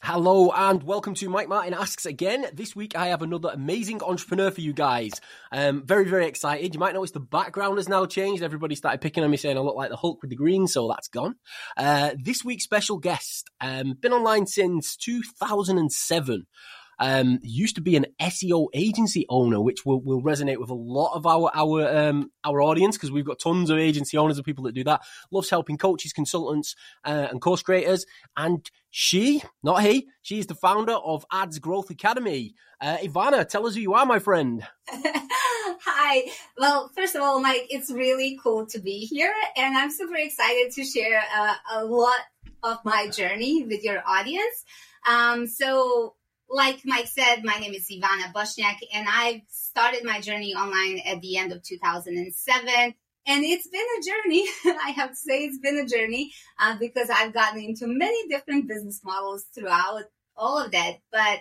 Hello and welcome to Mike Martin Asks again. This week I have another amazing entrepreneur for you guys. Um, very, very excited. You might notice the background has now changed. Everybody started picking on me saying I look like the Hulk with the green, so that's gone. Uh, this week's special guest, um, been online since 2007. Um, used to be an SEO agency owner, which will, will resonate with a lot of our our um, our audience because we've got tons of agency owners and people that do that. Loves helping coaches, consultants, uh, and course creators. And she, not he, she's the founder of Ads Growth Academy. Uh, Ivana, tell us who you are, my friend. Hi. Well, first of all, Mike, it's really cool to be here, and I'm super excited to share uh, a lot of my journey with your audience. Um, so like Mike said, my name is Ivana Bosnjak, and I started my journey online at the end of 2007. And it's been a journey. I have to say, it's been a journey uh, because I've gotten into many different business models throughout all of that. But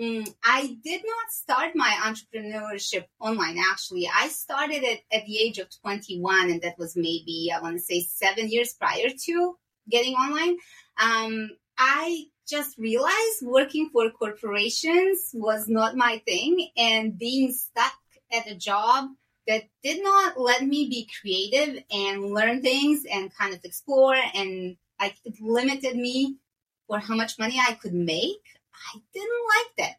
um, I did not start my entrepreneurship online. Actually, I started it at the age of 21, and that was maybe I want to say seven years prior to getting online. Um, I just realized working for corporations was not my thing and being stuck at a job that did not let me be creative and learn things and kind of explore and like it limited me for how much money I could make. I didn't like that.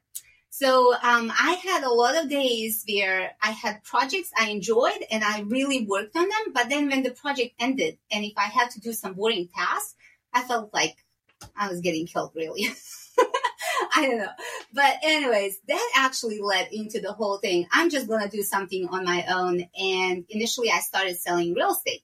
So um, I had a lot of days where I had projects I enjoyed and I really worked on them. But then when the project ended and if I had to do some boring tasks, I felt like I was getting killed, really. I don't know. But, anyways, that actually led into the whole thing. I'm just going to do something on my own. And initially, I started selling real estate.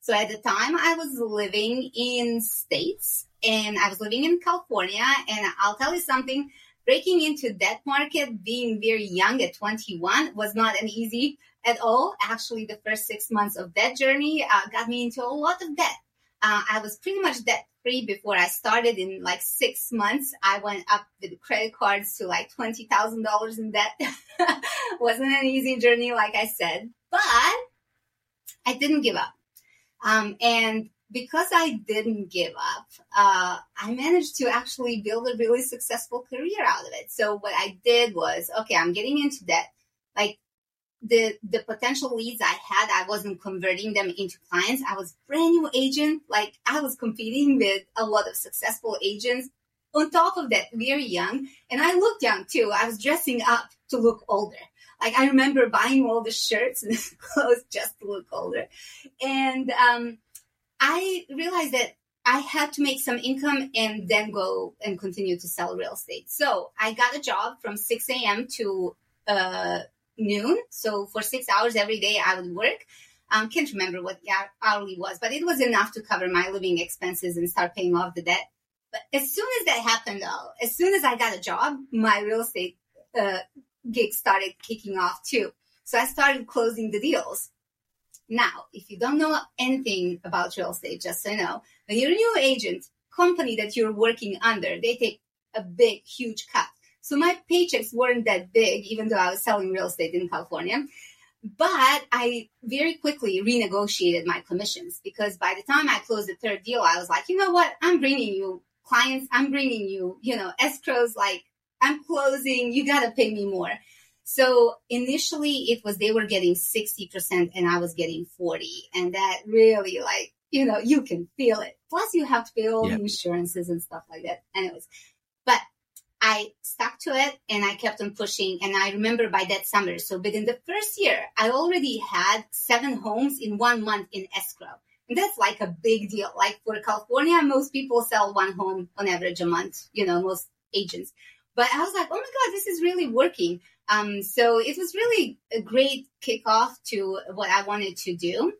So, at the time, I was living in States and I was living in California. And I'll tell you something breaking into that market, being very young at 21, was not an easy at all. Actually, the first six months of that journey uh, got me into a lot of debt. Uh, I was pretty much debt free before I started. In like six months, I went up with credit cards to like twenty thousand dollars in debt. Wasn't an easy journey, like I said, but I didn't give up. Um, and because I didn't give up, uh, I managed to actually build a really successful career out of it. So what I did was, okay, I'm getting into debt. Like the the potential leads I had, I wasn't converting them into clients. I was brand new agent. Like I was competing with a lot of successful agents. On top of that, we very young, and I looked young too. I was dressing up to look older. Like I remember buying all the shirts and clothes just to look older, and um, I realized that I had to make some income and then go and continue to sell real estate. So I got a job from 6 a.m. to uh, noon. So for six hours every day, I would work. Um, can't remember what the hourly was, but it was enough to cover my living expenses and start paying off the debt. But as soon as that happened, though, as soon as I got a job, my real estate uh, gig started kicking off too. So I started closing the deals. Now, if you don't know anything about real estate, just so you know, when you're a new agent, company that you're working under, they take a big, huge cut so my paychecks weren't that big, even though I was selling real estate in California. But I very quickly renegotiated my commissions because by the time I closed the third deal, I was like, you know what? I'm bringing you clients. I'm bringing you, you know, escrows. Like I'm closing. You got to pay me more. So initially it was, they were getting 60% and I was getting 40. And that really like, you know, you can feel it. Plus you have to pay all yeah. the insurances and stuff like that. Anyways, I stuck to it and I kept on pushing. And I remember by that summer, so within the first year, I already had seven homes in one month in escrow. And that's like a big deal. Like for California, most people sell one home on average a month, you know, most agents. But I was like, oh my God, this is really working. Um, so it was really a great kickoff to what I wanted to do.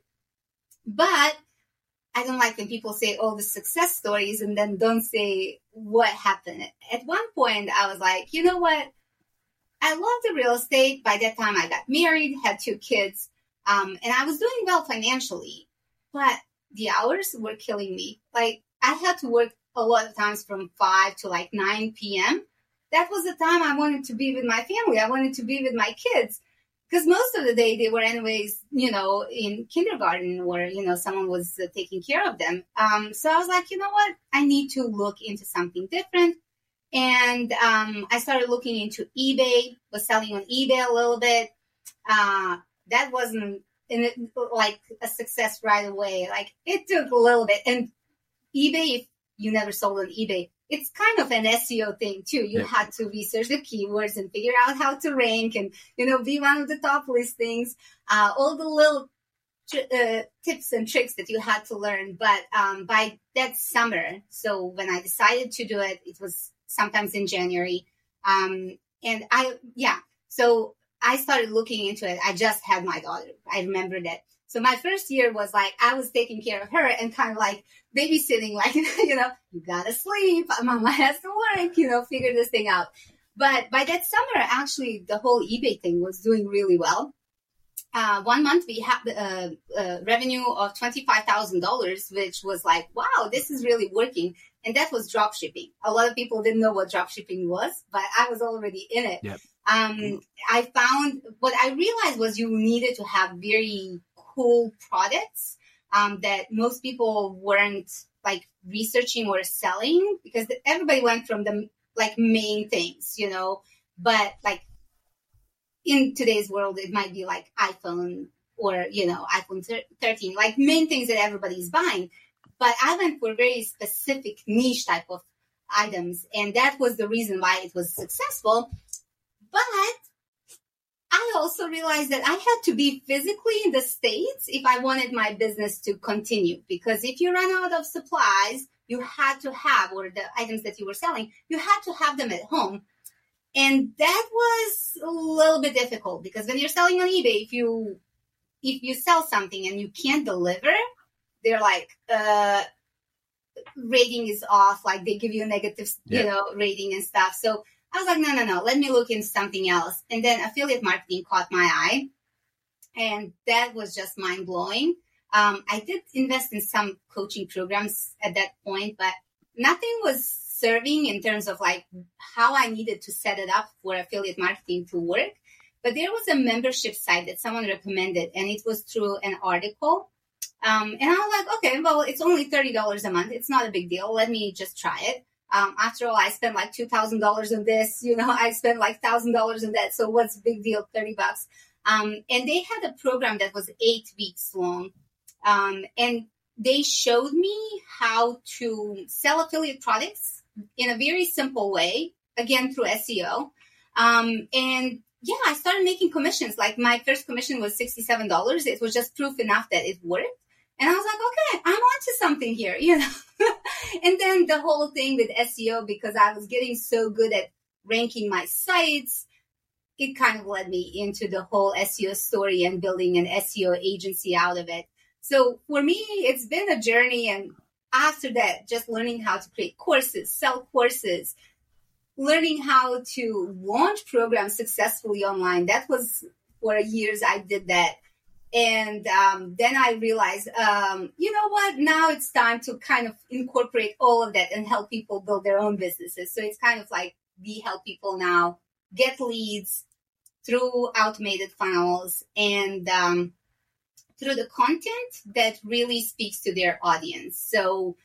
But I don't like when people say all the success stories and then don't say what happened. At one point, I was like, you know what? I love the real estate. By that time, I got married, had two kids, um, and I was doing well financially, but the hours were killing me. Like, I had to work a lot of times from 5 to like 9 p.m. That was the time I wanted to be with my family. I wanted to be with my kids because most of the day they were anyways you know in kindergarten where, you know someone was uh, taking care of them um, so i was like you know what i need to look into something different And um, I started looking into eBay, was selling on eBay a little bit. Uh, that wasn't in like a success right away. Like it took a little bit. And eBay, if you never sold on eBay, it's kind of an SEO thing too. You yeah. had to research the keywords and figure out how to rank and, you know, be one of the top listings. Uh, all the little uh, tips and tricks that you had to learn. But um, by that summer, so when I decided to do it, it was sometimes in January. Um, and I, yeah, so I started looking into it. I just had my daughter. I remember that. So my first year was like I was taking care of her and kind of like babysitting, like you know, you gotta sleep, mama has to work, you know, figure this thing out. But by that summer, actually, the whole eBay thing was doing really well. Uh, one month we had a, a revenue of $25,000, which was like, wow, this is really working. And that was drop shipping. A lot of people didn't know what drop shipping was, but I was already in it. Yep. Um, I found what I realized was you needed to have very cool products um, that most people weren't like researching or selling because everybody went from the like main things, you know, but like in today's world, it might be like iPhone or, you know, iPhone 13, like main things that everybody's buying. But I went for very specific niche type of items. And that was the reason why it was successful. But I also realized that I had to be physically in the States if I wanted my business to continue. Because if you run out of supplies, you had to have, or the items that you were selling, you had to have them at home. And that was a little bit difficult because when you're selling on eBay, if you if you sell something and you can't deliver, they're like, uh, rating is off. Like they give you a negative, yeah. you know, rating and stuff. So I was like, no, no, no, let me look into something else. And then affiliate marketing caught my eye. And that was just mind blowing. Um, I did invest in some coaching programs at that point, but nothing was serving in terms of like how I needed to set it up for affiliate marketing to work. But there was a membership site that someone recommended, and it was through an article. Um, and I was like, okay, well, it's only $30 a month. It's not a big deal. Let me just try it. Um, after all, I spent like $2,000 on this, you know, I spent like $1,000 on that. So what's big deal? 30 bucks. Um, and they had a program that was eight weeks long. Um, and they showed me how to sell affiliate products in a very simple way, again through SEO. Um, and yeah, I started making commissions. Like my first commission was $67. It was just proof enough that it worked. And I was like, okay, I'm onto something here, you know. and then the whole thing with SEO, because I was getting so good at ranking my sites, it kind of led me into the whole SEO story and building an SEO agency out of it. So for me, it's been a journey and after that, just learning how to create courses, sell courses, learning how to launch programs successfully online. That was for years I did that. And um, then I realized, um, you know what? Now it's time to kind of incorporate all of that and help people build their own businesses. So it's kind of like we help people now get leads through automated funnels and um, through the content that really speaks to their audience. So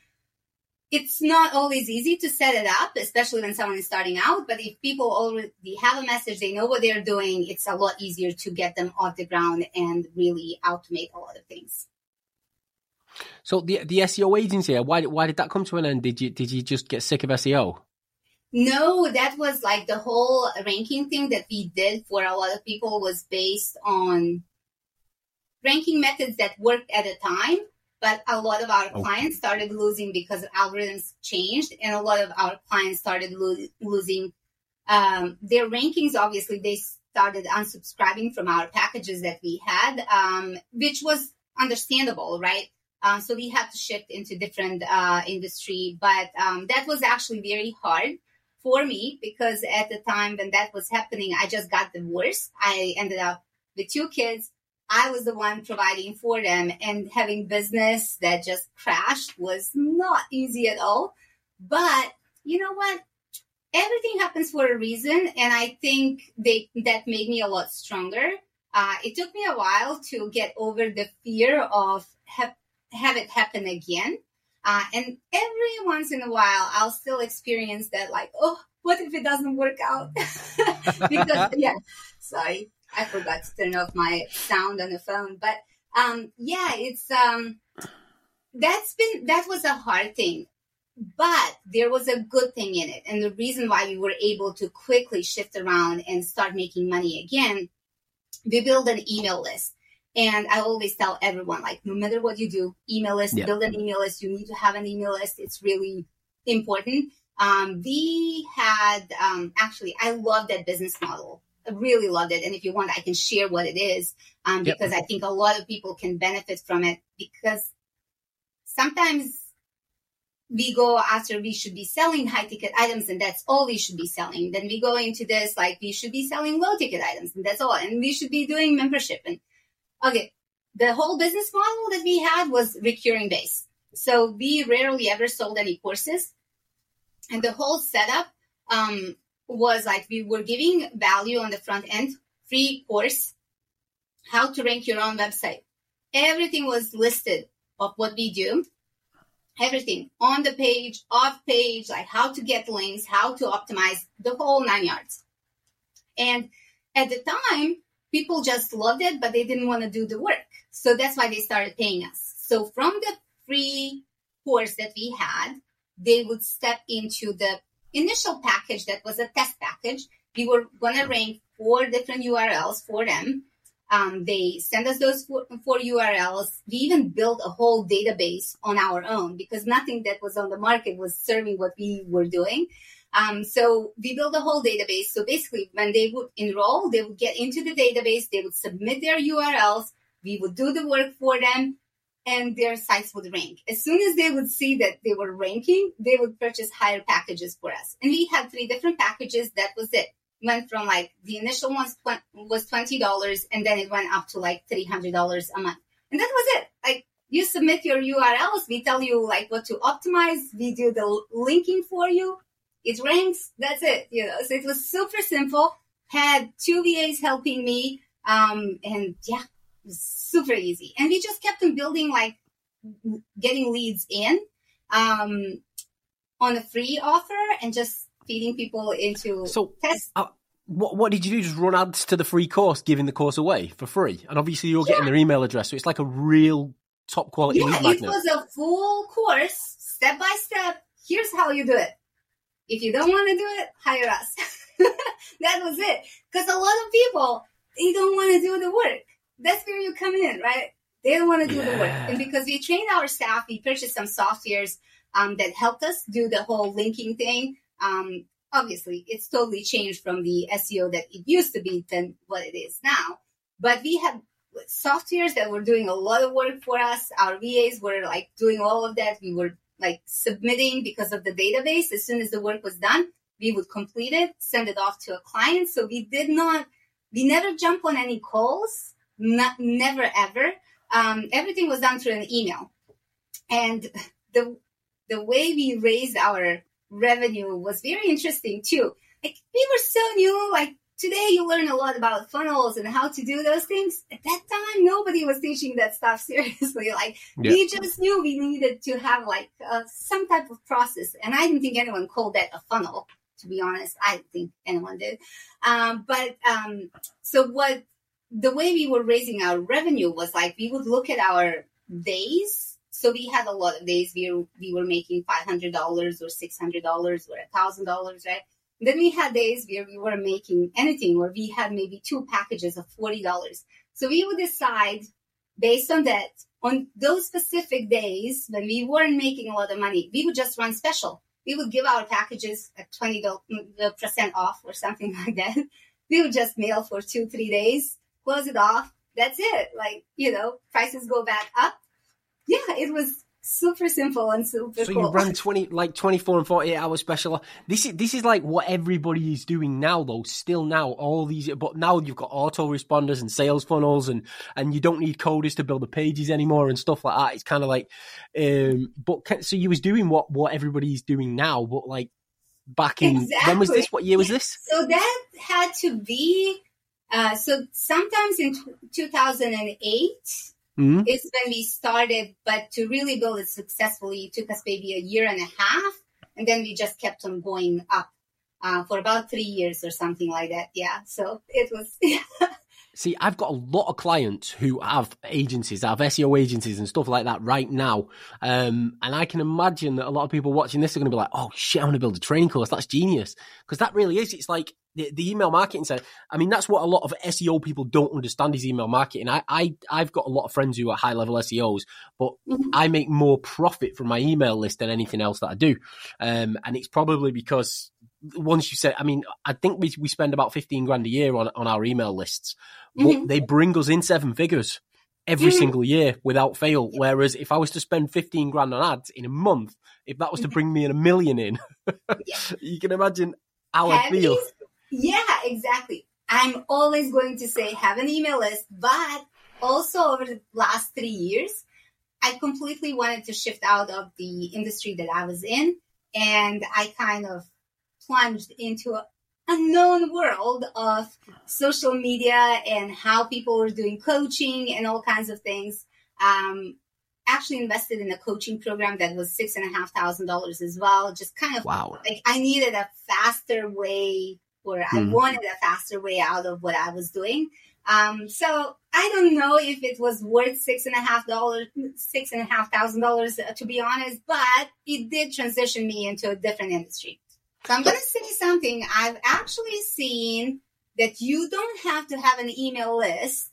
it's not always easy to set it up, especially when someone is starting out. But if people already have a message, they know what they're doing, it's a lot easier to get them off the ground and really automate a lot of things. So the the SEO agency, why why did that come to an end? Did you did you just get sick of SEO? No, that was like the whole ranking thing that we did for a lot of people was based on ranking methods that worked at a time, but a lot of our okay. clients started losing because algorithms changed, and a lot of our clients started lo- losing um, their rankings. Obviously, they started unsubscribing from our packages that we had, um, which was understandable, right? Uh, so we had to shift into different uh, industry, but um, that was actually very hard for me because at the time when that was happening, I just got divorced. I ended up with two kids I was the one providing for them and having business that just crashed was not easy at all. But you know what? Everything happens for a reason. And I think they, that made me a lot stronger. Uh, it took me a while to get over the fear of have, have it happen again. Uh, and every once in a while, I'll still experience that like, oh, what if it doesn't work out? because yeah, sorry, I forgot to turn off my sound on the phone. But um, yeah, it's um, that's been that was a hard thing, but there was a good thing in it, and the reason why we were able to quickly shift around and start making money again, we built an email list. And I always tell everyone, like, no matter what you do, email list, yeah. build an email list. You need to have an email list. It's really important. Um, we had, um, actually, I love that business model. I really loved it. And if you want, I can share what it is, um, yep. because I think a lot of people can benefit from it because sometimes we go after we should be selling high ticket items and that's all we should be selling. Then we go into this like we should be selling low ticket items and that's all. And we should be doing membership. And okay, the whole business model that we had was recurring base. So we rarely ever sold any courses. And the whole setup um, was like we were giving value on the front end, free course, how to rank your own website. Everything was listed of what we do. Everything on the page, off page, like how to get links, how to optimize the whole nine yards. And at the time, people just loved it, but they didn't want to do the work. So that's why they started paying us. So from the free course that we had, they would step into the initial package that was a test package. We were going to rank four different URLs for them. Um, they send us those four, four, URLs. We even built a whole database on our own because nothing that was on the market was serving what we were doing. Um, so we built a whole database. So basically, when they would enroll, they would get into the database, they would submit their URLs, we would do the work for them, and their sites would rank. As soon as they would see that they were ranking, they would purchase higher packages for us. And we had three different packages. That was it. Went from like the initial one was twenty dollars, and then it went up to like three hundred dollars a month. And that was it. Like you submit your URLs, we tell you like what to optimize, we do the linking for you. It ranks. That's it. You know, so it was super simple. Had two VAs helping me, um, and yeah, super easy. And we just kept on building, like getting leads in um, on a free offer and just feeding people into so tests. Uh, what, what did you do? Just run ads to the free course, giving the course away for free, and obviously you're yeah. getting their email address, so it's like a real top quality. Yeah, it was a full course, step by step. Here's how you do it. If you don't want to do it, hire us. that was it. Because a lot of people they don't want to do the work that's where you come in, right? They don't want to do yeah. the work. And because we trained our staff, we purchased some softwares um, that helped us do the whole linking thing. Um, obviously, it's totally changed from the SEO that it used to be than what it is now. But we had softwares that were doing a lot of work for us. Our VAs were like doing all of that. We were like submitting because of the database. As soon as the work was done, we would complete it, send it off to a client. So we did not, we never jump on any calls not, never ever. Um, everything was done through an email, and the the way we raised our revenue was very interesting too. Like we were so new. Like today, you learn a lot about funnels and how to do those things. At that time, nobody was teaching that stuff seriously. Like yeah. we just knew we needed to have like uh, some type of process, and I didn't think anyone called that a funnel to be honest. I don't think anyone did. Um, but um, so what the way we were raising our revenue was like we would look at our days. So we had a lot of days we were, we were making $500 or $600 or $1,000, right? Then we had days where we were making anything, or we had maybe two packages of $40. So we would decide based on that, on those specific days when we weren't making a lot of money, we would just run special. We would give our packages at mm, 20% off or something like that. We would just mail for two, three days close it off. That's it. Like, you know, prices go back up. Yeah, it was super simple and super so cool. you run 20 like 24 and 48 hour special this is this is like what everybody is doing now though still now all these but now you've got autoresponders and sales funnels and and you don't need coders to build the pages anymore and stuff like that it's kind of like um but so you was doing what what everybody's doing now but like back in exactly. when was this what year was this so that had to be uh, so sometimes in t- 2008 mm-hmm. is when we started, but to really build it successfully, it took us maybe a year and a half, and then we just kept on going up. uh, for about three years or something like that. Yeah. So it was. See, I've got a lot of clients who have agencies, have SEO agencies and stuff like that right now. Um, and I can imagine that a lot of people watching this are going to be like, oh shit, I want to build a training course. That's genius. Because that really is. It's like the, the, email marketing side. I mean, that's what a lot of SEO people don't understand is email marketing. I, I, I've got a lot of friends who are high level SEOs, but mm-hmm. I make more profit from my email list than anything else that I do. Um, and it's probably because once you said, I mean, I think we, we spend about 15 grand a year on, on our email lists, but mm-hmm. they bring us in seven figures every mm-hmm. single year without fail. Whereas if I was to spend 15 grand on ads in a month, if that was to mm-hmm. bring me in a million in, you can imagine how I feel. Yeah, exactly. I'm always going to say have an email list, but also over the last three years, I completely wanted to shift out of the industry that I was in. And I kind of plunged into a unknown world of social media and how people were doing coaching and all kinds of things. Um, actually invested in a coaching program that was six and a half thousand dollars as well. Just kind of wow. like I needed a faster way or I mm-hmm. wanted a faster way out of what I was doing. Um, so I don't know if it was worth six and a half dollars, six and a half thousand dollars, to be honest, but it did transition me into a different industry. So I'm going to say something. I've actually seen that you don't have to have an email list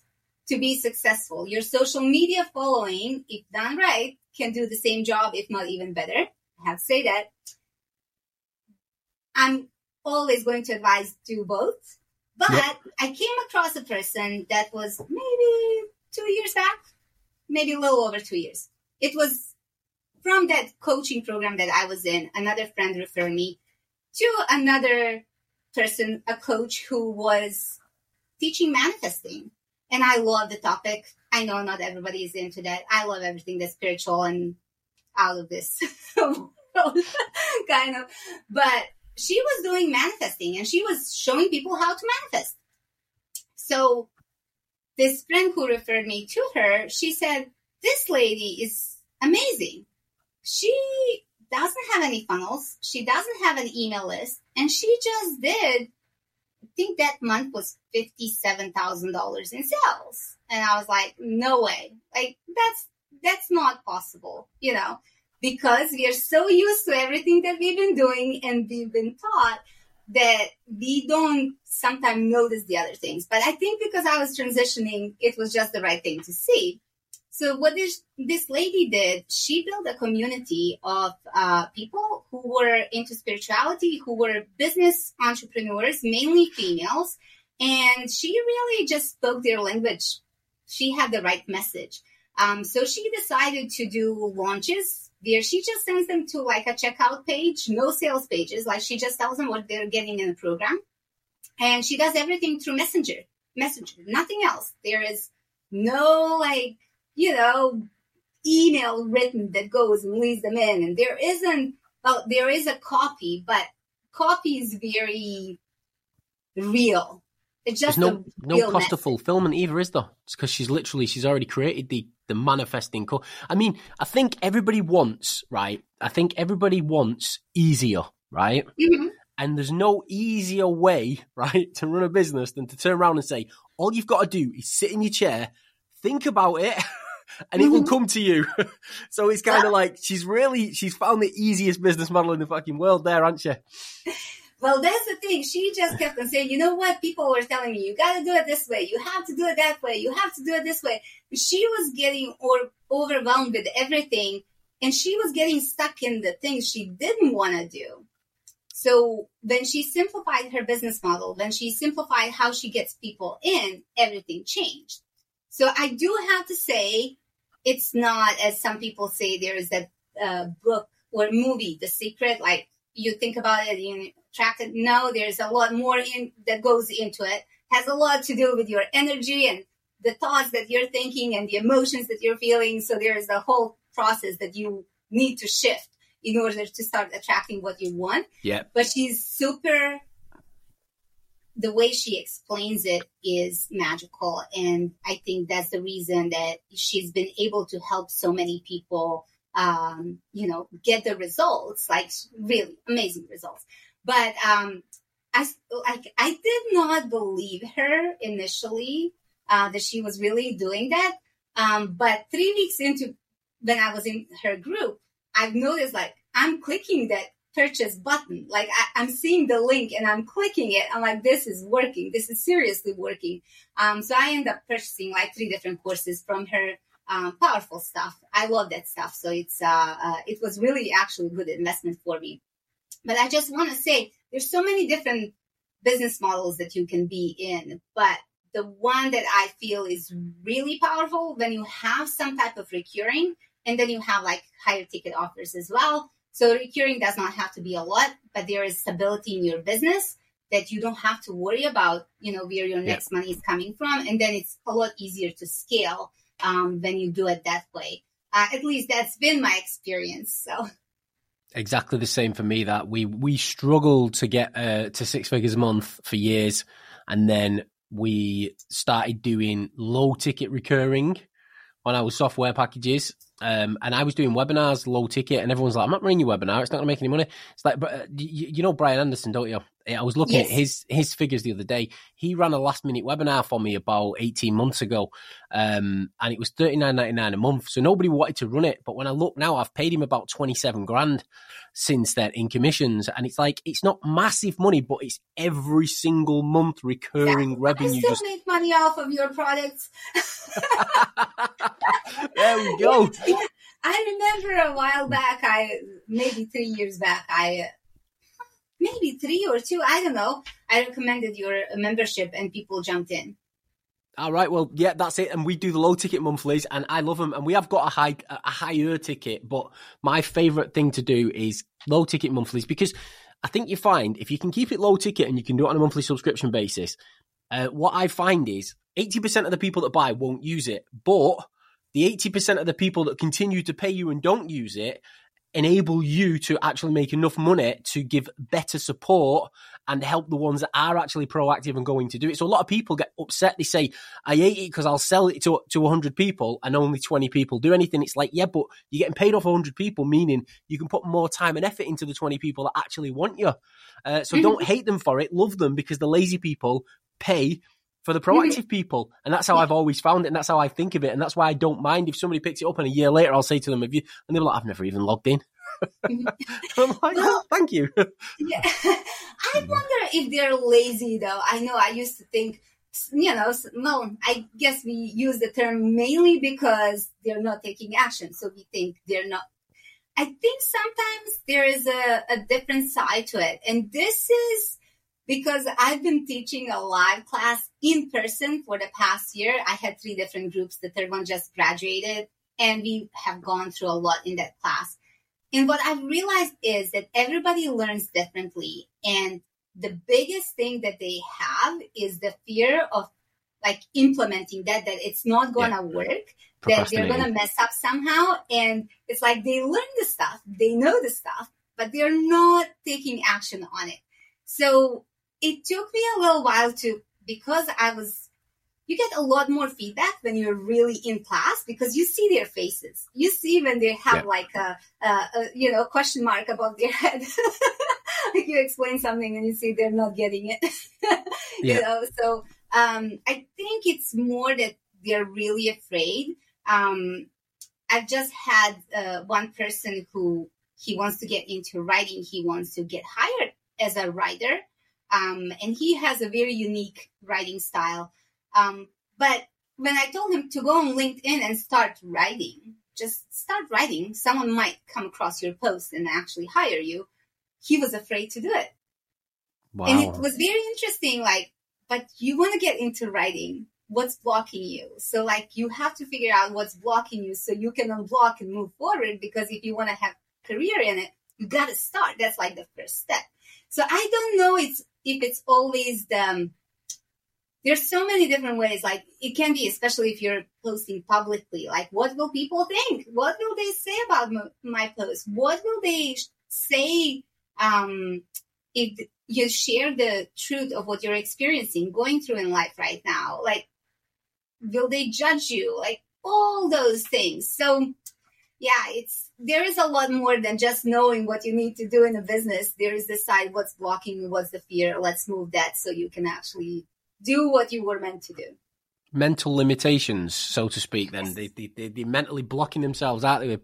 to be successful. Your social media following, if done right, can do the same job, if not even better. I have to say that. I'm always going to advise do both. But yep. I came across a person that was maybe two years back, maybe a little over two years. It was from that coaching program that I was in. Another friend referred me to another person, a coach who was teaching manifesting. And I love the topic. I know not everybody is into that. I love everything that's spiritual and out of this kind of. But she was doing manifesting and she was showing people how to manifest. So this friend who referred me to her, she said, This lady is amazing. She doesn't have any funnels. She doesn't have an email list. And she just did, I think that month was $57,000 in sales. And I was like, no way. Like that's, that's not possible, you know, because we are so used to everything that we've been doing and we've been taught that we don't sometimes notice the other things. But I think because I was transitioning, it was just the right thing to see. So what this this lady did, she built a community of uh, people who were into spirituality, who were business entrepreneurs, mainly females, and she really just spoke their language. She had the right message. Um, so she decided to do launches there. She just sends them to like a checkout page, no sales pages. Like she just tells them what they're getting in the program, and she does everything through Messenger. Messenger, nothing else. There is no like you know, email written that goes and leads them in. And there isn't, well, there is a copy, but copy is very real. It's just There's no no cost of fulfillment either, is there? It's because she's literally she's already created the the manifesting. Co- I mean, I think everybody wants right. I think everybody wants easier, right? Mm-hmm. And there's no easier way, right, to run a business than to turn around and say, all you've got to do is sit in your chair, think about it. and it will mm-hmm. come to you. so it's kind of like she's really she's found the easiest business model in the fucking world there, aren't she? Well, that's the thing. She just kept on saying, you know what? People were telling me, you got to do it this way. You have to do it that way. You have to do it this way. She was getting or overwhelmed with everything and she was getting stuck in the things she didn't want to do. So when she simplified her business model, when she simplified how she gets people in, everything changed. So I do have to say, it's not as some people say there is a uh, book or movie, The Secret. Like you think about it, you it. No, there's a lot more in that goes into it. Has a lot to do with your energy and the thoughts that you're thinking and the emotions that you're feeling. So there is a whole process that you need to shift in order to start attracting what you want. Yeah. But she's super the way she explains it is magical. And I think that's the reason that she's been able to help so many people, um, you know, get the results, like really amazing results. But um, I like I did not believe her initially uh, that she was really doing that. Um, but three weeks into when I was in her group, I've noticed like I'm clicking that purchase button. Like I, am seeing the link and I'm clicking it. I'm like, this is working. This is seriously working. Um, so I end up purchasing like three different courses from her. Um, powerful stuff. I love that stuff. So it's, uh, uh, it was really actually a good investment for me. But I just want to say there's so many different business models that you can be in, but the one that I feel is really powerful when you have some type of recurring and then you have like higher ticket offers as well so recurring does not have to be a lot, but there is stability in your business that you don't have to worry about, you know, where your next yeah. money is coming from. And then it's a lot easier to scale um, when you do it that way. Uh, at least that's been my experience. So exactly the same for me that we we struggled to get uh, to six figures a month for years and then we started doing low ticket recurring on our software packages um, and I was doing webinars, low ticket, and everyone's like, "I'm not running your webinar; it's not going to make any money." It's like, but uh, you, you, know Brian Anderson, don't you? I was looking yes. at his his figures the other day. He ran a last minute webinar for me about 18 months ago, um, and it was 39.99 a month. So nobody wanted to run it. But when I look now, I've paid him about 27 grand since then in commissions, and it's like it's not massive money, but it's every single month recurring yeah, revenue. I still just... make money off of your products. there we go. I remember a while back, I maybe three years back, I maybe three or two, I don't know. I recommended your membership and people jumped in. All right, well, yeah, that's it. And we do the low ticket monthlies, and I love them. And we have got a high, a higher ticket, but my favorite thing to do is low ticket monthlies because I think you find if you can keep it low ticket and you can do it on a monthly subscription basis, uh, what I find is 80% of the people that buy won't use it, but the 80% of the people that continue to pay you and don't use it enable you to actually make enough money to give better support and help the ones that are actually proactive and going to do it. So a lot of people get upset. They say, I hate it because I'll sell it to, to 100 people and only 20 people do anything. It's like, yeah, but you're getting paid off 100 people, meaning you can put more time and effort into the 20 people that actually want you. Uh, so don't hate them for it. Love them because the lazy people pay for the proactive people. And that's how I've always found it. And that's how I think of it. And that's why I don't mind if somebody picks it up and a year later I'll say to them, have you, and they're like, I've never even logged in. Mm-hmm. I'm like, well, oh, thank you. yeah. I mm-hmm. wonder if they're lazy though. I know I used to think, you know, no, I guess we use the term mainly because they're not taking action. So we think they're not. I think sometimes there is a, a different side to it. And this is, because I've been teaching a live class in person for the past year. I had three different groups. The third one just graduated and we have gone through a lot in that class. And what I've realized is that everybody learns differently. And the biggest thing that they have is the fear of like implementing that, that it's not going to yeah. work, that they're going to mess up somehow. And it's like they learn the stuff, they know the stuff, but they're not taking action on it. So it took me a little while to because I was you get a lot more feedback when you're really in class because you see their faces. You see when they have yeah. like a, a, a, you know question mark above their head. like you explain something and you see they're not getting it. yeah. You know, so um, I think it's more that they're really afraid. Um, I've just had uh, one person who he wants to get into writing. He wants to get hired as a writer um, and he has a very unique writing style. Um, but when I told him to go on LinkedIn and start writing, just start writing, someone might come across your post and actually hire you. He was afraid to do it. Wow. And it was very interesting. Like, but you want to get into writing. What's blocking you? So like you have to figure out what's blocking you so you can unblock and move forward because if you want to have career in it, you got to start. That's like the first step. So I don't know it's if it's always the um, there's so many different ways. Like it can be, especially if you're posting publicly. Like, what will people think? What will they say about my post? What will they say um, if you share the truth of what you're experiencing, going through in life right now? Like, will they judge you? Like all those things. So, yeah, it's there is a lot more than just knowing what you need to do in a business. There is the side, what's blocking, you, what's the fear. Let's move that so you can actually do what you were meant to do. Mental limitations, so to speak. Then yes. they, they they they're mentally blocking themselves out there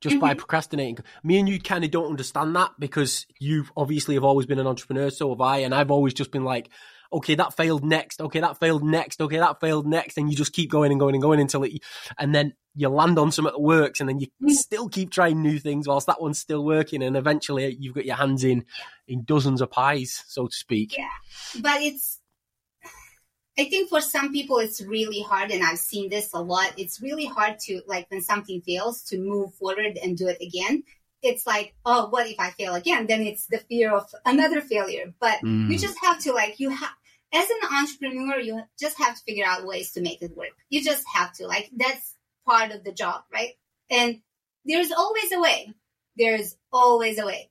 just mm-hmm. by procrastinating. Me and you kind of don't understand that because you obviously have always been an entrepreneur, so have I, and I've always just been like, okay, that failed next. Okay, that failed next. Okay, that failed next. And you just keep going and going and going until it, and then you land on something that works and then you mm. still keep trying new things whilst that one's still working. And eventually you've got your hands in, in dozens of pies, so to speak. Yeah. But it's, I think for some people it's really hard, and I've seen this a lot. It's really hard to like when something fails to move forward and do it again. It's like, oh, what if I fail again? Then it's the fear of another failure. But mm. you just have to like you have as an entrepreneur, you just have to figure out ways to make it work. You just have to like that's part of the job, right? And there's always a way. There's always a way.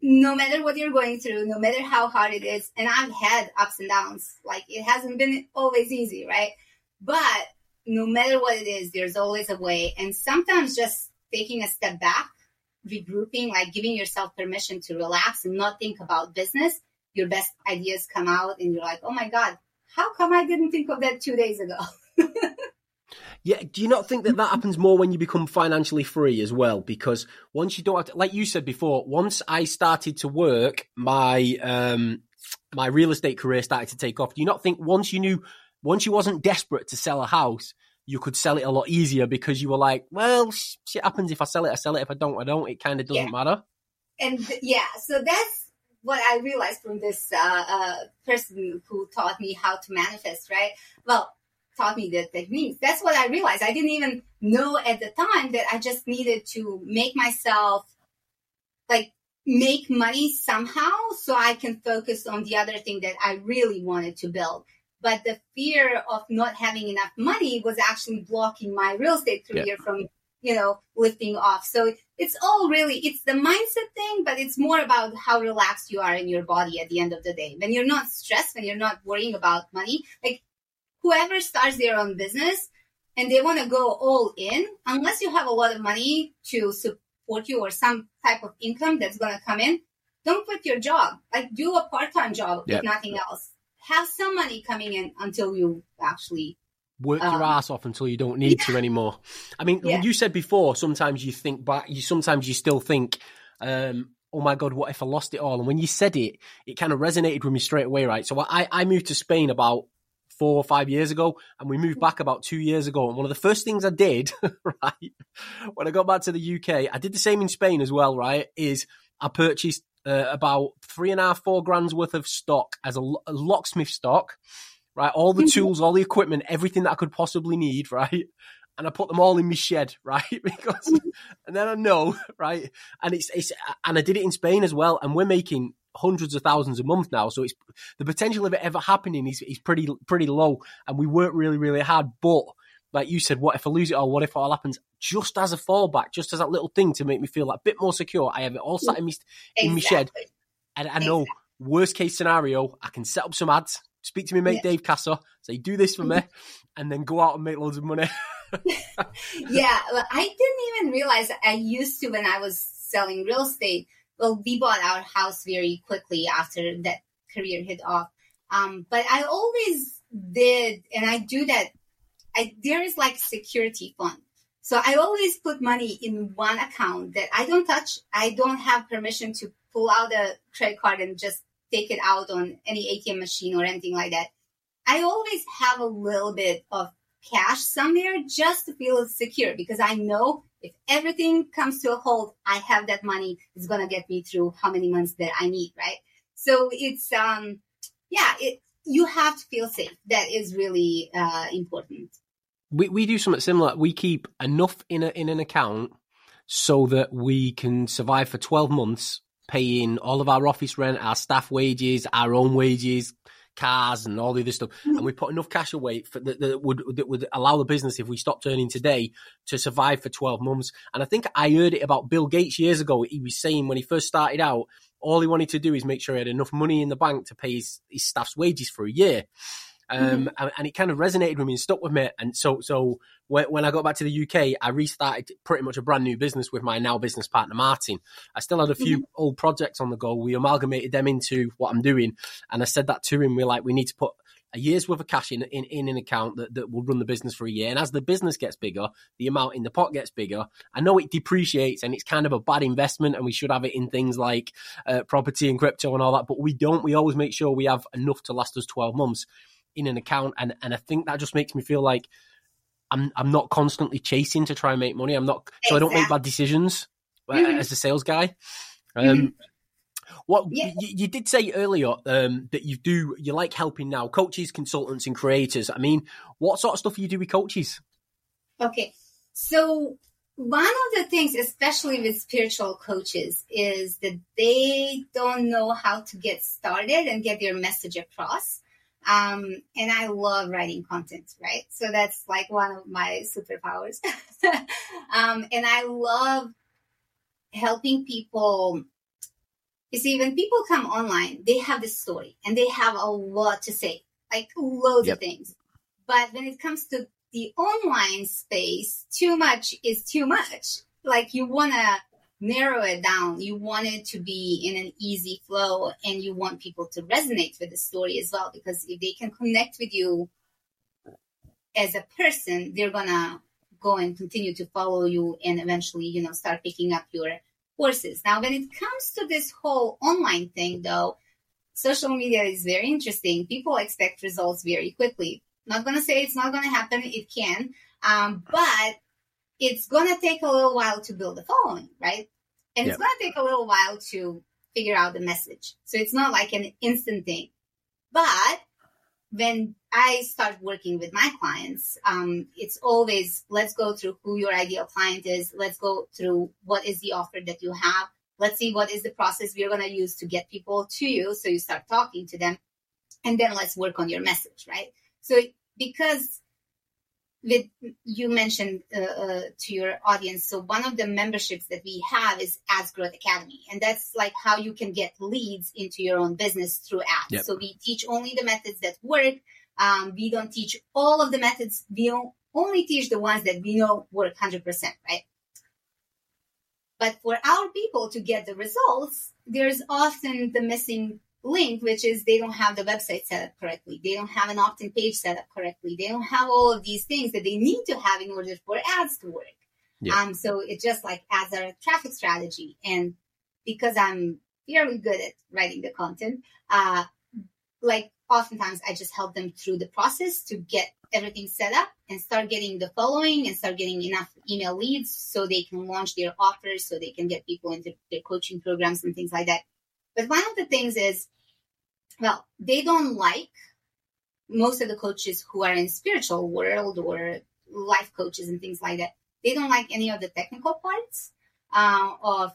No matter what you're going through, no matter how hard it is, and I've had ups and downs. Like it hasn't been always easy, right? But no matter what it is, there's always a way. And sometimes just taking a step back, regrouping, like giving yourself permission to relax and not think about business your best ideas come out and you're like, oh my God, how come I didn't think of that two days ago? yeah, do you not think that that happens more when you become financially free as well? Because once you don't have to, like you said before, once I started to work, my um my real estate career started to take off. Do you not think once you knew, once you wasn't desperate to sell a house, you could sell it a lot easier because you were like, well, shit happens if I sell it, I sell it. If I don't, I don't. It kind of doesn't yeah. matter. And yeah, so that's what I realized from this uh, uh, person who taught me how to manifest, right? Well, taught me the techniques. That's what I realized. I didn't even know at the time that I just needed to make myself like make money somehow so I can focus on the other thing that I really wanted to build. But the fear of not having enough money was actually blocking my real estate career yeah. from you know, lifting off. So it's all really, it's the mindset thing, but it's more about how relaxed you are in your body at the end of the day. When you're not stressed, when you're not worrying about money, like whoever starts their own business and they want to go all in, unless you have a lot of money to support you or some type of income that's going to come in, don't quit your job. Like do a part-time job yep. if nothing else. Have some money coming in until you actually work um, your ass off until you don't need yeah. to anymore. I mean, yeah. you said before, sometimes you think back, you sometimes you still think, um, oh my god, what if I lost it all? And when you said it, it kind of resonated with me straight away, right? So I, I moved to Spain about four or five years ago, and we moved back about two years ago. And one of the first things I did, right, when I got back to the UK, I did the same in Spain as well, right? Is I purchased uh, about three and a half, four grand's worth of stock as a, a locksmith stock right? All the mm-hmm. tools, all the equipment, everything that I could possibly need, right? And I put them all in my shed, right? because, mm-hmm. and then I know, right? And it's, it's, and I did it in Spain as well. And we're making hundreds of thousands a month now. So it's the potential of it ever happening is, is pretty, pretty low. And we work really, really hard. But like you said, what if I lose it all? What if it all happens? Just as a fallback, just as that little thing to make me feel like a bit more secure. I have it all sat in my, exactly. in my shed. And I know exactly. worst case scenario, I can set up some ads, speak to me mate yeah. Dave Casser, say do this for me, and then go out and make loads of money. yeah, well, I didn't even realize I used to when I was selling real estate. Well, we bought our house very quickly after that career hit off. Um, but I always did, and I do that. I, there is like security fund. So I always put money in one account that I don't touch. I don't have permission to pull out a credit card and just take it out on any ATM machine or anything like that. I always have a little bit of cash somewhere just to feel secure because I know if everything comes to a halt, I have that money. It's going to get me through how many months that I need, right? So it's, um, yeah, it, you have to feel safe. That is really uh, important. We, we do something similar. We keep enough in a, in an account so that we can survive for 12 months paying all of our office rent, our staff wages, our own wages, cars, and all the other stuff. Mm-hmm. And we put enough cash away for, that, that, would that would allow the business, if we stopped earning today, to survive for twelve months. And I think I heard it about Bill Gates years ago. He was saying when he first started out, all he wanted to do is make sure he had enough money in the bank to pay his, his staff's wages for a year. Um, mm-hmm. and, and, it kind of resonated with me and stuck with me. And so, so when, when, I got back to the UK, I restarted pretty much a brand new business with my now business partner, Martin. I still had a few mm-hmm. old projects on the go. We amalgamated them into what I'm doing. And I said that to him. We're like, we need to put a year's worth of cash in, in, in an account that, that will run the business for a year. And as the business gets bigger, the amount in the pot gets bigger. I know it depreciates and it's kind of a bad investment and we should have it in things like uh, property and crypto and all that, but we don't. We always make sure we have enough to last us 12 months in an account. And, and I think that just makes me feel like I'm, I'm not constantly chasing to try and make money. I'm not, so I don't make bad decisions uh, mm-hmm. as a sales guy. Um, mm-hmm. What yeah. you, you, did say earlier um, that you do you like helping now coaches, consultants, and creators. I mean, what sort of stuff do you do with coaches? Okay, so one of the things, especially with spiritual coaches, is that they don't know how to get started and get their message across. Um, and I love writing content, right? So that's like one of my superpowers. um, and I love helping people you see, when people come online, they have this story and they have a lot to say, like loads yep. of things. But when it comes to the online space, too much is too much. Like you want to narrow it down. You want it to be in an easy flow and you want people to resonate with the story as well. Because if they can connect with you as a person, they're to go and continue to follow you and eventually, you know, start picking up your courses. Now, when it comes to this whole online thing, though, social media is very interesting. People expect results very quickly. Not to say it's not to happen. It can. Um, but it's going to take a little while to build a following, right? And yep. it's going to take a little while to figure out the message. So it's not like an instant thing. But when I start working with my clients, um, it's always let's go through who your ideal client is. Let's go through what is the offer that you have. Let's see what is the process we're going to use to get people to you. So you start talking to them and then let's work on your message, right? So because with you mentioned uh, uh, to your audience so one of the memberships that we have is ads growth academy and that's like how you can get leads into your own business through ads. Yep. so we teach only the methods that work. Um, we don't teach all of the methods. We only teach the ones that we know work 100% right? But for our people to get the results there's often the missing link, which is they don't have the website set up correctly. They don't have an opt-in page set up correctly. They don't have all of these things that they need to have in order for ads to work. Yeah. Um, so it's just like ads are a traffic strategy. And because I'm fairly good at writing the content, uh, like oftentimes I just help them through the process to get everything set up and start getting the following and start getting enough email leads so they can launch their offers, so they can get people into their coaching programs and things like that. But one of the things is, well, they don't like most of the coaches who are in spiritual world or life coaches and things like that. They don't like any of the technical parts uh, of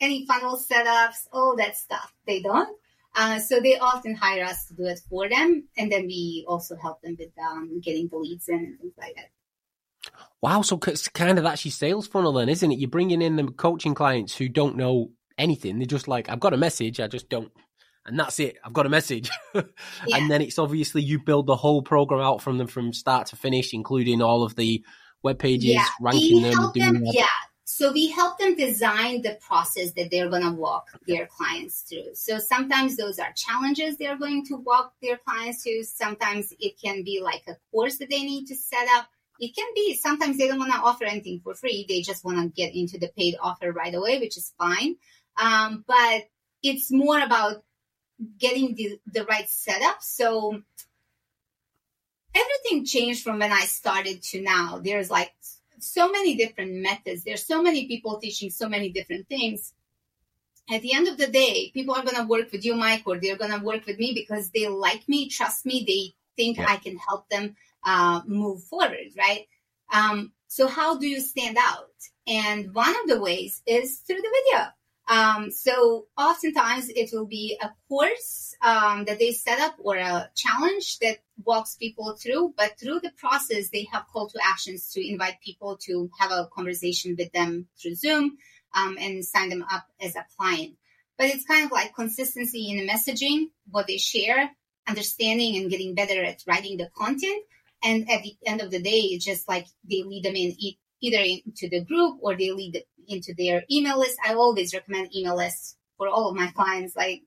any funnel setups, all that stuff. They don't. Uh, so they often hire us to do it for them, and then we also help them with um, getting the leads in and things like that. Wow, so it's kind of actually sales funnel then, isn't it? You're bringing in the coaching clients who don't know anything. They're just like, I've got a message, I just don't. And that's it. I've got a message. yeah. And then it's obviously you build the whole program out from them from start to finish, including all of the web pages, yeah. ranking them, them Yeah. So we help them design the process that they're going to walk their clients through. So sometimes those are challenges they're going to walk their clients through. Sometimes it can be like a course that they need to set up. It can be sometimes they don't want to offer anything for free. They just want to get into the paid offer right away, which is fine. Um, but it's more about getting the, the right setup. So everything changed from when I started to now. There's like so many different methods. There's so many people teaching so many different things. At the end of the day, people are going to work with you, Mike, or they're going to work with me because they like me, trust me, they think yeah. I can help them uh, move forward, right? Um, so how do you stand out? And one of the ways is through the video. Um, so oftentimes it will be a course um, that they set up or a challenge that walks people through, but through the process, they have call to actions to invite people to have a conversation with them through Zoom um, and sign them up as a client. But it's kind of like consistency in the messaging, what they share, understanding and getting better at writing the content. And at the end of the day, it's just like they lead them in either into the group or they lead into their email list. I always recommend email lists for all of my clients. Like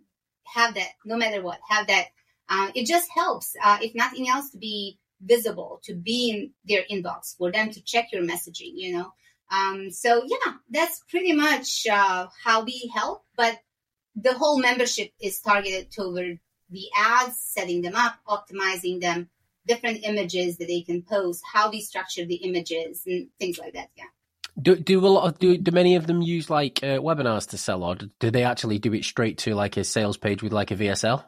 have that no matter what, have that. Uh, it just helps, uh, if nothing else, to be visible, to be in their inbox, for them to check your messaging, you know. Um, so yeah, that's pretty much uh, how we help. But the whole membership is targeted toward the ads, setting them up, optimizing them, different images that they can post, how we structure the images, and things like that. Yeah. Do do a lot of do do many of them use like uh, webinars to sell, or do they actually do it straight to like a sales page with like a VSL?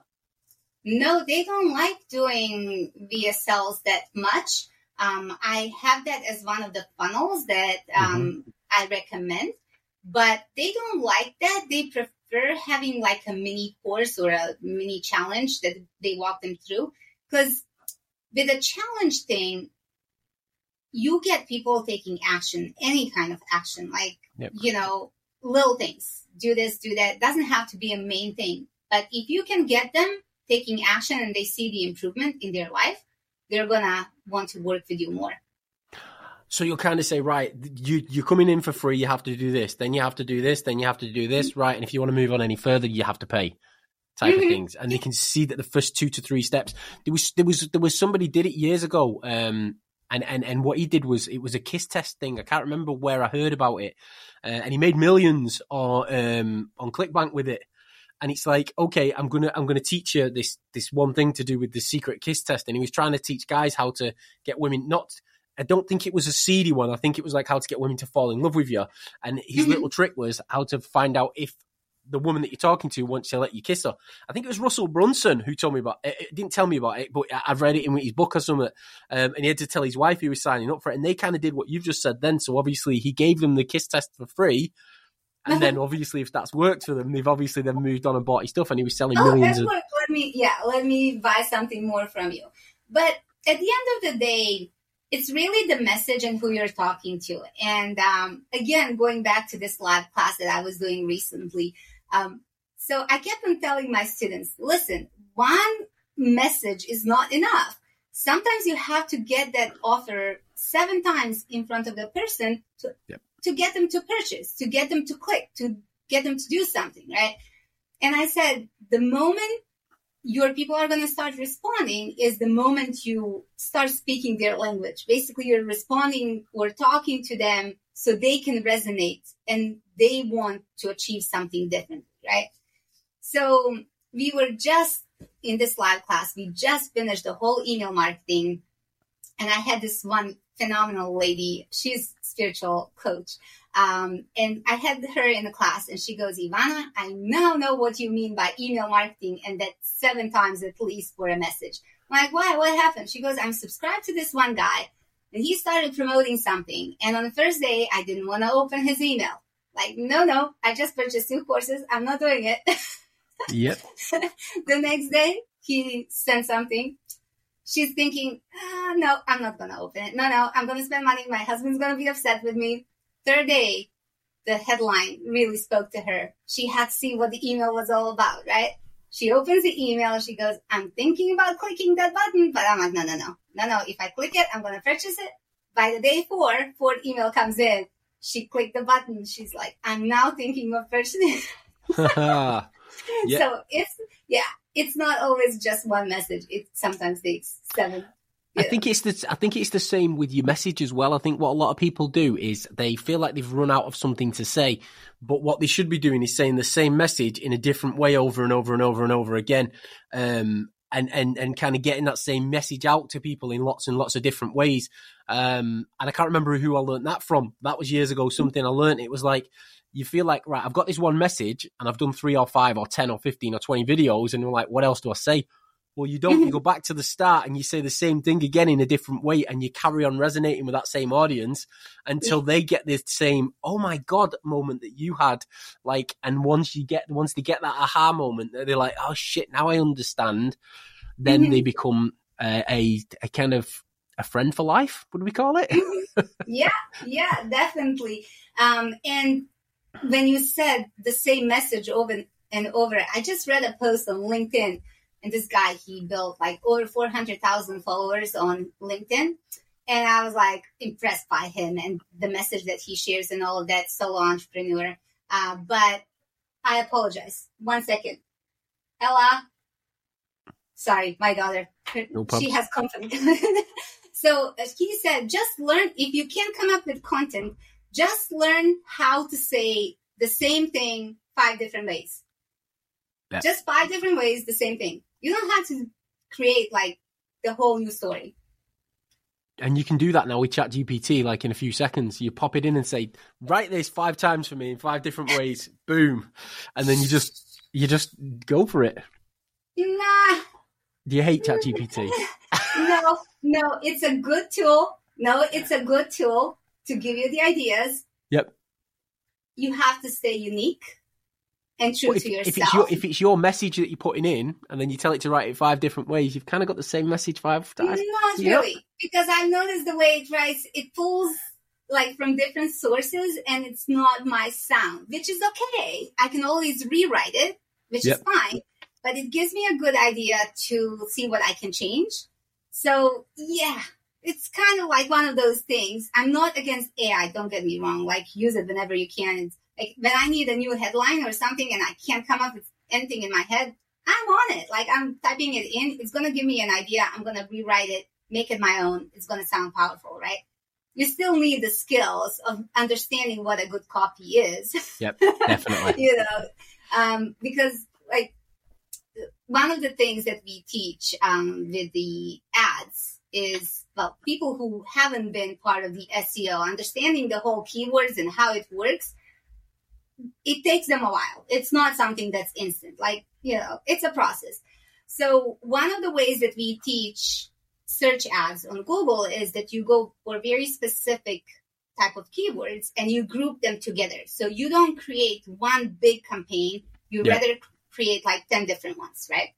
No, they don't like doing VSLs that much. Um, I have that as one of the funnels that um, mm-hmm. I recommend, but they don't like that. They prefer having like a mini course or a mini challenge that they walk them through. Because with a challenge thing, you get people taking action, any kind of action, like, yep. you know, little things, do this, do that. Doesn't have to be a main thing. But if you can get them taking action and they see the improvement in their life, they're gonna want to work with you more. So you'll kind of say, right, you you're coming in for free, you have to do this, then you have to do this, then you have to do this, right? And if you want to move on any further, you have to pay type mm-hmm. of things. And they can see that the first two to three steps. There was there was there was somebody did it years ago. Um, and, and and what he did was it was a kiss test thing. I can't remember where I heard about it, uh, and he made millions on um, on ClickBank with it and it's like, okay, I'm gonna I'm gonna teach you this this one thing to do with the secret kiss test, and he was trying to teach guys how to get women not. I don't think it was a seedy one. I think it was like how to get women to fall in love with you. And his mm-hmm. little trick was how to find out if the woman that you're talking to wants to let you kiss her. I think it was Russell Brunson who told me about it. it didn't tell me about it, but I've read it in his book or something. Um, and he had to tell his wife he was signing up for it. And they kind of did what you've just said then. So obviously he gave them the kiss test for free and then obviously, if that's worked for them, they've obviously then moved on and bought his stuff, and he was selling oh, millions. Of... Let me, yeah, let me buy something more from you. But at the end of the day, it's really the message and who you're talking to. And um, again, going back to this live class that I was doing recently, um, so I kept on telling my students, listen, one message is not enough. Sometimes you have to get that offer seven times in front of the person to yep to get them to purchase, to get them to click, to get them to do something, right? And I said, the moment your people are going to start responding is the moment you start speaking their language. Basically, you're responding or talking to them so they can resonate and they want to achieve something different, right? So we were just in this live class, we just finished the whole email marketing. And I had this one phenomenal lady. She's spiritual coach. Um, and I had her in the class and she goes, Ivana, I now know what you mean by email marketing and that seven times at least for a message. I'm like, why? What happened? She goes, I'm subscribed to this one guy and he started promoting something. And on the first day, I didn't want to open his email. Like, no, no, I just purchased two courses. I'm not doing it. Yep. the next day, he sent something she's thinking, ah, no, I'm not going to open it. No, no, I'm going to spend money. My husband's going to be upset with me. Third day, the headline really spoke to her. She had to see what the email was all about, right? She opens the email. She goes, I'm thinking about clicking that button, but I'm like, no, no, no, no, no. If I click it, I'm going to purchase it. By the day four, four, fourth email comes in. She clicked the button. She's like, I'm now thinking of purchasing. yeah. So it's, yeah, it's not always just one message. It sometimes takes seven. I think it's the I think it's the same with your message as well. I think what a lot of people do is they feel like they've run out of something to say, but what they should be doing is saying the same message in a different way over and over and over and over again, um, and and and kind of getting that same message out to people in lots and lots of different ways. Um, and I can't remember who I learned that from. That was years ago. Something I learned. It was like you feel like, right, I've got this one message and I've done three or five or 10 or 15 or 20 videos. And you're like, what else do I say? Well, you don't. you go back to the start and you say the same thing again in a different way and you carry on resonating with that same audience until they get this same, oh my God moment that you had. Like, and once you get, once they get that aha moment, they're like, oh shit, now I understand. Then mm-hmm. they become uh, a, a kind of, a friend for life, would we call it? yeah, yeah, definitely. Um, and when you said the same message over and over, I just read a post on LinkedIn and this guy, he built like over 400,000 followers on LinkedIn. And I was like impressed by him and the message that he shares and all of that solo entrepreneur. Uh, but I apologize. One second. Ella. Sorry, my daughter. No she has company. so uh, he said, just learn, if you can't come up with content, just learn how to say the same thing five different ways. Yeah. Just five different ways, the same thing. You don't have to create like the whole new story. And you can do that now with ChatGPT, like in a few seconds. You pop it in and say, write this five times for me in five different ways. Boom. And then you just you just go for it. Nah. Do you hate ChatGPT? no, no, it's a good tool. No, it's a good tool to give you the ideas. Yep. You have to stay unique and true Well, if, to yourself. if it's your if it's your message that you're putting in, and then you tell it to write it five different ways, you've kind of got the same message five times. Not Yep. really, because I've noticed the way it writes, it pulls like from different sources, and it's not my sound, which is okay. I can always rewrite it, which Yep. is fine, but it gives me a good idea to see what I can change. So yeah, it's kind of like one of those things. I'm not against AI. Don't get me wrong. Like use it whenever you can. It's like when I need a new headline or something, and I can't come up with anything in my head. I'm on it. Like I'm typing it in. It's gonna give me an idea. I'm gonna rewrite it, make it my own. It's gonna sound powerful, right? You still need the skills of understanding what a good copy is. Yep, definitely. you know, um, because like one of the things that we teach um, with the ads is well, people who haven't been part of the SEO, understanding the whole keywords and how it works. It takes them a while. It's not something that's instant. Like you know, it's a process. So one of the ways that we teach search ads on Google is that you go for very specific type of keywords and you group them together. So you don't create one big campaign. You Yeah. rather create like 10 different ones, right?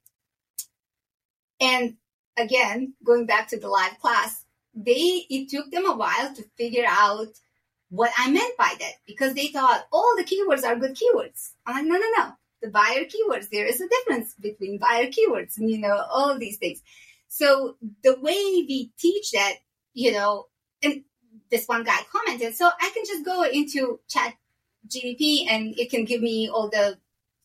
And again, going back to the live class, they, it took them a while to figure out what I meant by that because they thought all the keywords are good keywords. I'm like, no, no, no. The buyer keywords, there is a difference between buyer keywords and, you know, all these things. So the way we teach that, you know, and this one guy commented, so I can just go into chat GDP and it can give me all the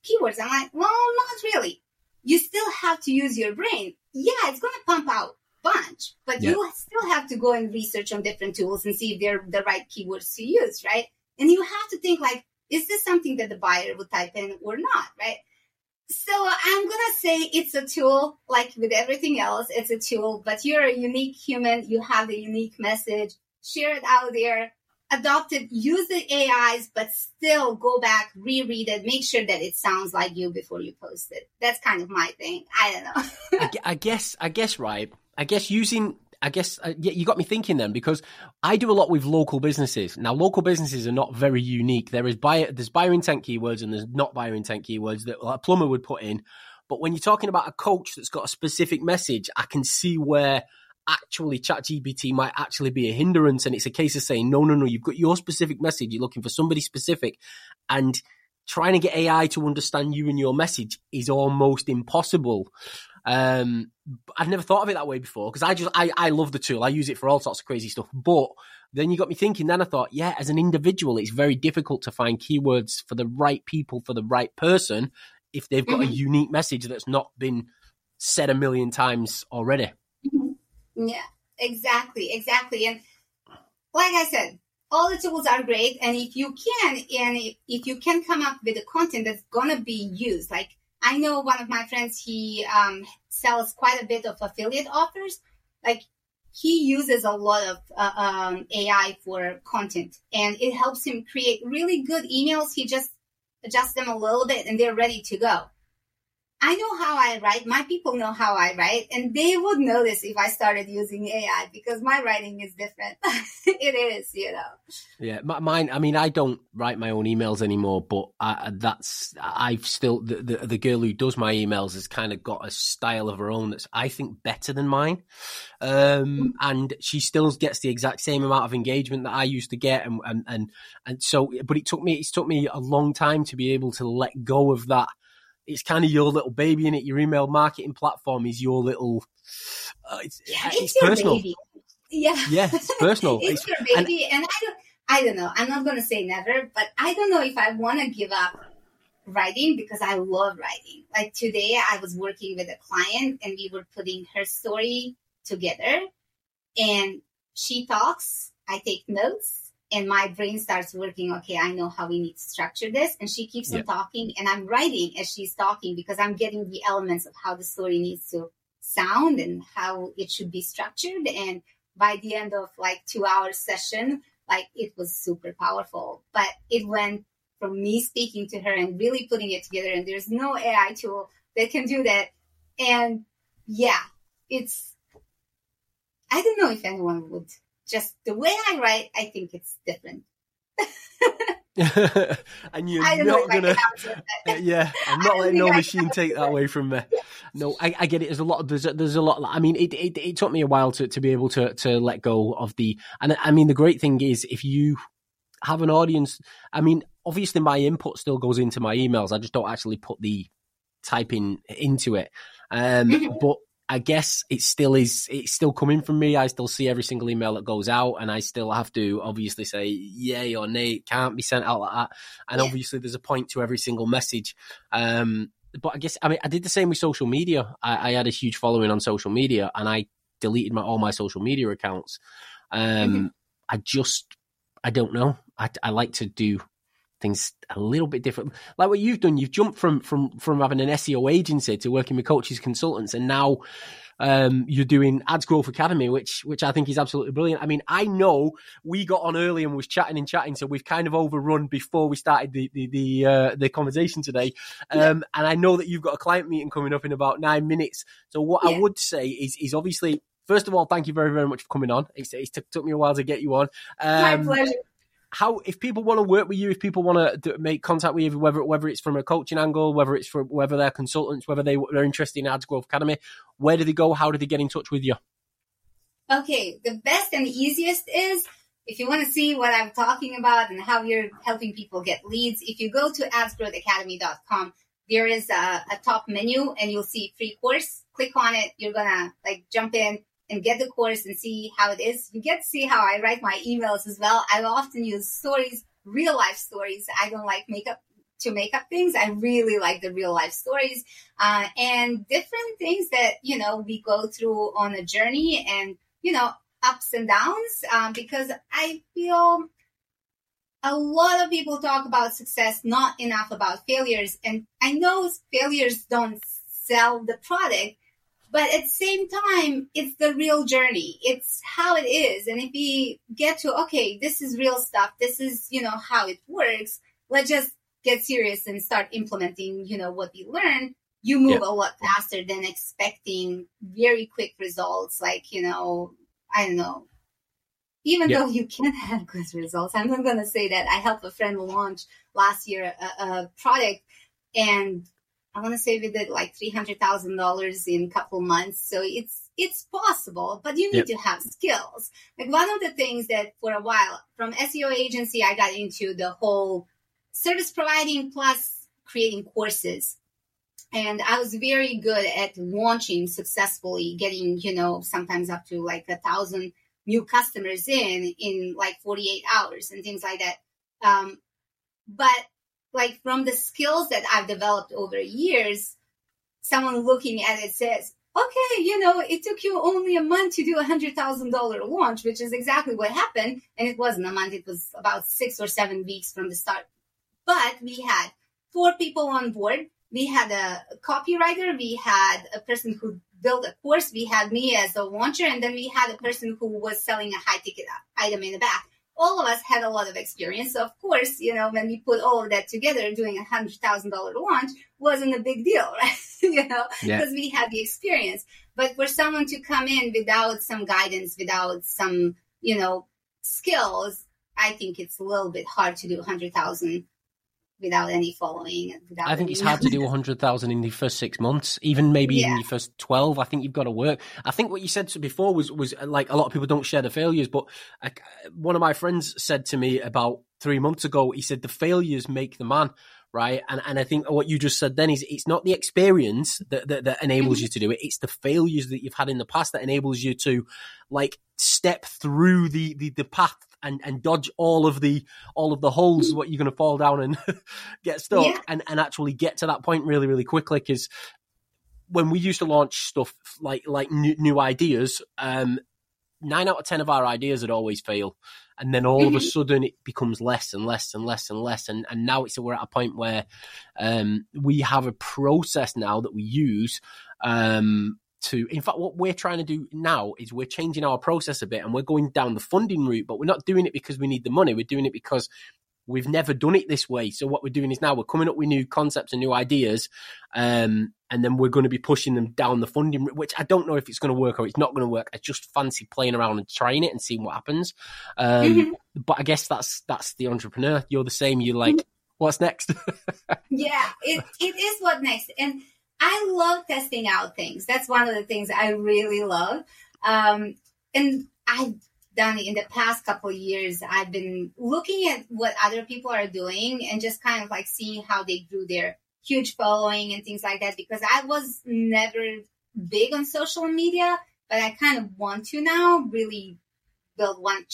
keywords. I'm like, well, not really. You still have to use your brain. Yeah, it's going to pump out bunch, but Yeah. you still have to go and research on different tools and see if they're the right keywords to use, right? And you have to think like, is this something that the buyer would type in or not, right? So I'm gonna say it's a tool, like with everything else, it's a tool, but you're a unique human, you have a unique message, share it out there, adopt it, use the AIs, but still go back, reread it, make sure that it sounds like you before you post it. That's kind of my thing. I don't know. I, I guess, I guess, right. I guess using, I guess, uh, you got me thinking then because I do a lot with local businesses. Now, local businesses are not very unique. There is buyer, there's buyer intent keywords and there's not buyer intent keywords that a plumber would put in. But when you're talking about a coach that's got a specific message, I can see where actually ChatGPT might actually be a hindrance. And it's a case of saying, no, no, no, you've got your specific message. You're looking for somebody specific and trying to get AI to understand you and your message is almost impossible. Um, I've never thought of it that way before because I just I, I love the tool. I use it for all sorts of crazy stuff. But then you got me thinking. Then I thought, yeah, as an individual, it's very difficult to find keywords for the right people for the right person if they've got a Mhm. unique message that's not been said a million times already. Yeah, exactly, exactly. And like I said, all the tools are great. And if you can, and if, if you can come up with the content that's gonna be used, like I know one of my friends, he um, sells quite a bit of affiliate offers. Like he uses a lot of uh, um, AI for content, and it helps him create really good emails. He just adjusts them a little bit, and they're ready to go. I know how I write. My people know how I write, and they would notice if I started using AI because my writing is different. it is, you know. Yeah, mine. I mean, I don't write my own emails anymore, but I, that's I've still the, the the girl who does my emails has kind of got a style of her own that's I think better than mine, um, and she still gets the exact same amount of engagement that I used to get, and and and and so. But it took me it's took me a long time to be able to let go of that it's kind of your little baby in it. Your email marketing platform is your little. Uh, it's, Yeah, it's, it's your personal. baby. Yeah. Yeah, it's personal. it's It's- your baby, and, I don't. I don't know. I'm not gonna say never, but I don't know if I want to give up writing because I love writing. Like today, I was working with a client, and we were putting her story together, and she talks. I take notes, and my brain starts working. Okay, I know how we need to structure this, and she keeps Yeah. on talking, and I'm writing as she's talking because I'm getting the elements of how the story needs to sound and how it should be structured and by the end of like two hour session like it was super powerful but it went from me speaking to her and really putting it together and there's no ai tool that can do that and yeah it's i don't know if anyone would just the way i write i think it's different and you're i don't know not gonna. can answer that. Uh, yeah, I'm not letting no machine take that away from me. No, I, I get it. There's a lot. Of, there's a, there's a lot. I mean, it, it it took me a while to to be able to to let go of the. And I mean, the great thing is if you have an audience. I mean, obviously my input still goes into my emails. I just don't actually put the typing into it. Um, Mhm. but I guess it still is. It's still coming from me. I still see every single email that goes out, and I still have to obviously say yay or nay. It can't be sent out like that. And Yeah. obviously, there's a point to every single message. Um, but I guess I mean I did the same with social media. I, I had a huge following on social media, and I deleted my all my social media accounts. Um, Mhm. I just I don't know. I, I like to do things a little bit different, like what you've done. You've jumped from from from having an SEO agency to working with coaches, consultants, and now um, you're doing Ads Growth Academy, which which I think is absolutely brilliant. I mean, I know we got on early and was chatting and chatting, so we've kind of overrun before we started the the the, uh, the conversation today. Um, And I know that you've got a client meeting coming up in about nine minutes. So what I would say is is obviously. First of all, thank you very, very much for coming on. It's, it's took, took me a while to get you on. my Um, pleasure how if people want to work with you, if people want to make contact with you, whether whether it's from a coaching angle, whether it's from whether they're consultants, whether they they're interested in Ads Growth Academy, where do they go? How do they get in touch with you? Okay, the best and easiest is if you want to see what I'm talking about and how you're helping people get leads, if you go to adsgrowthacademy.com, there is a, a top menu and you'll see free course. Click on it. You're gonna like jump in and get the course and see how it is. You get to see how I write my emails as well. I often use stories, real life stories. I don't like makeup to make up things. I really like the real life stories uh, and different things that you know we go through on a journey and you know ups and downs um, because I feel a lot of people talk about success, not enough about failures. And I know failures don't sell the product, but at the same time, it's the real journey. It's how it is. And if we get to, okay, this is real stuff. This is, you know, how it works. Let's just get serious and start implementing, you know, what we learn. You move a lot faster than expecting very quick results. Like, you know, I don't know, even Yeah. though you can have good results, I'm not going to say that. I helped a friend launch last year a, a product, and I want to say we did like three hundred thousand dollars in a couple months. So it's it's possible, but you need to have skills. Like one of the things that for a while from SEO agency, I got into the whole service providing plus creating courses. And I was very good at launching successfully, getting, you know, sometimes up to like a thousand new customers in in like 48 hours and things like that. Um, but like from the skills that I've developed over years, someone looking at it says, okay, you know, it took you only a month to do a hundred thousand dollar launch, which is exactly what happened. And it wasn't a month. It was about six or seven weeks from the start. But we had four people on board. We had a copywriter. We had a person who built a course. We had me as a launcher, and then we had a person who was selling a high ticket item in the back. All of us had a lot of experience. So of course, you know, when we put all of that together, doing a hundred thousand dollar launch wasn't a big deal, right? you know, Yeah. because we had the experience. But for someone to come in without some guidance, without some, you know, skills, I think it's a little bit hard to do a hundred thousand without any following. Without I think it's hard to do 100,000 in the first six months, even maybe in Yeah. your first 12. I think you've got to work. I think what you said before was, was uh, like a lot of people don't share the failures, but like, one of my friends said to me about three months ago, he said the failures make the man right? And and I think what you just said then is it's not the experience that that, that enables you to do it; it's the failures that you've had in the past that enables you to like step through the the, the path and, and dodge all of the all of the holes what you're going to fall down and get stuck Yeah. and, and actually get to that point really really quickly because when we used to launch stuff like like new, new ideas um nine out of ten of our ideas would always fail and then all of a Mhm. sudden it becomes less and less and less and less and, and now it's we're at a point where um we have a process now that we use um to in fact what we're trying to do now is we're changing our process a bit and we're going down the funding route but we're not doing it because we need the money we're doing it because we've never done it this way so what we're doing is now we're coming up with new concepts and new ideas um and then we're going to be pushing them down the funding which i don't know if it's going to work or it's not going to work i just fancy playing around and trying it and seeing what happens um Mhm. but i guess that's that's the entrepreneur you're the same you're like what's next yeah, it, it is what next. And I love testing out things. That's one of the things I really love. Um, and I've done in the past couple of years. I've been looking at what other people are doing and just kind of like seeing how they grew their huge following and things like that because I was never big on social media, but I kind of want to now really build one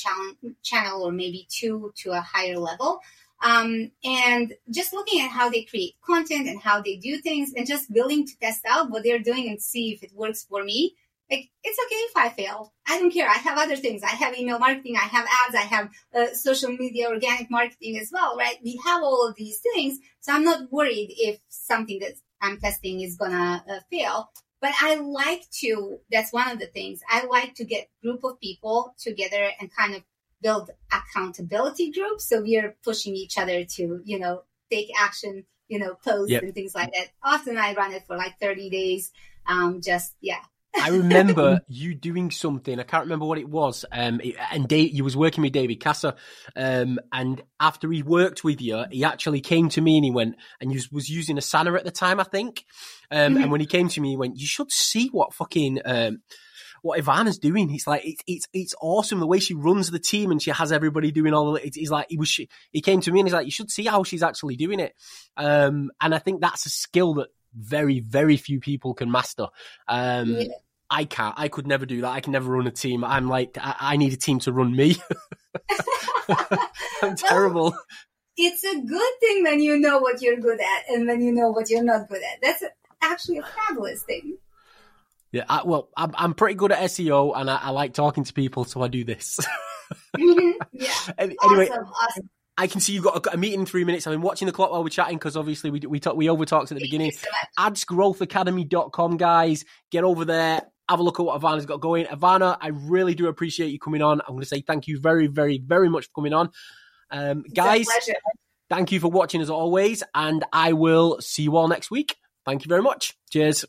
channel, or maybe two to a higher level. Um, and just looking at how they create content and how they do things and just willing to test out what they're doing and see if it works for me. Like, it's okay if I fail. I don't care. I have other things. I have email marketing. I have ads. I have uh, social media, organic marketing as well, right? We have all of these things. So I'm not worried if something that I'm testing is gonna uh, fail. But I like to, that's one of the things, I like to get group of people together and kind of build accountability groups. So we are pushing each other to, you know, take action, you know, post Yep. and things like that. Often I run it for like 30 days. Um, just, yeah. I remember you doing something. I can't remember what it was. Um, and Dave, you was working with David Casa. Um, and after he worked with you, he actually came to me and he went, and he was, using a Asana at the time, I think. Um, Mhm. and when he came to me, he went, you should see what fucking, um, what Ivana's doing. He's like, it's, it's, it's awesome the way she runs the team and she has everybody doing all the, it's, he's like, he was, he came to me and he's like, you should see how she's actually doing it. Um, and I think that's a skill that very, very few people can master. Um, Yeah. I can't. I could never do that. I can never run a team. I'm like, I, I need a team to run me. I'm terrible. it's a good thing when you know what you're good at and when you know what you're not good at. That's actually a fabulous thing. Yeah. I, well, I'm, I'm pretty good at SEO, and I, I like talking to people, so I do this. Mhm. yeah. Any- anyway, awesome. I can see you've got a, a meeting in three minutes. I've been watching the clock while we're chatting because obviously we we talk, we over talked at the beginning. you so much. adsgrowthacademy.com, guys. Get over there. Have a look at what Ivana's got going. Ivana, I really do appreciate you coming on. I'm going to say thank you very, very, very much for coming on. Um, guys, thank you for watching as always, and I will see you all next week. Thank you very much. Cheers.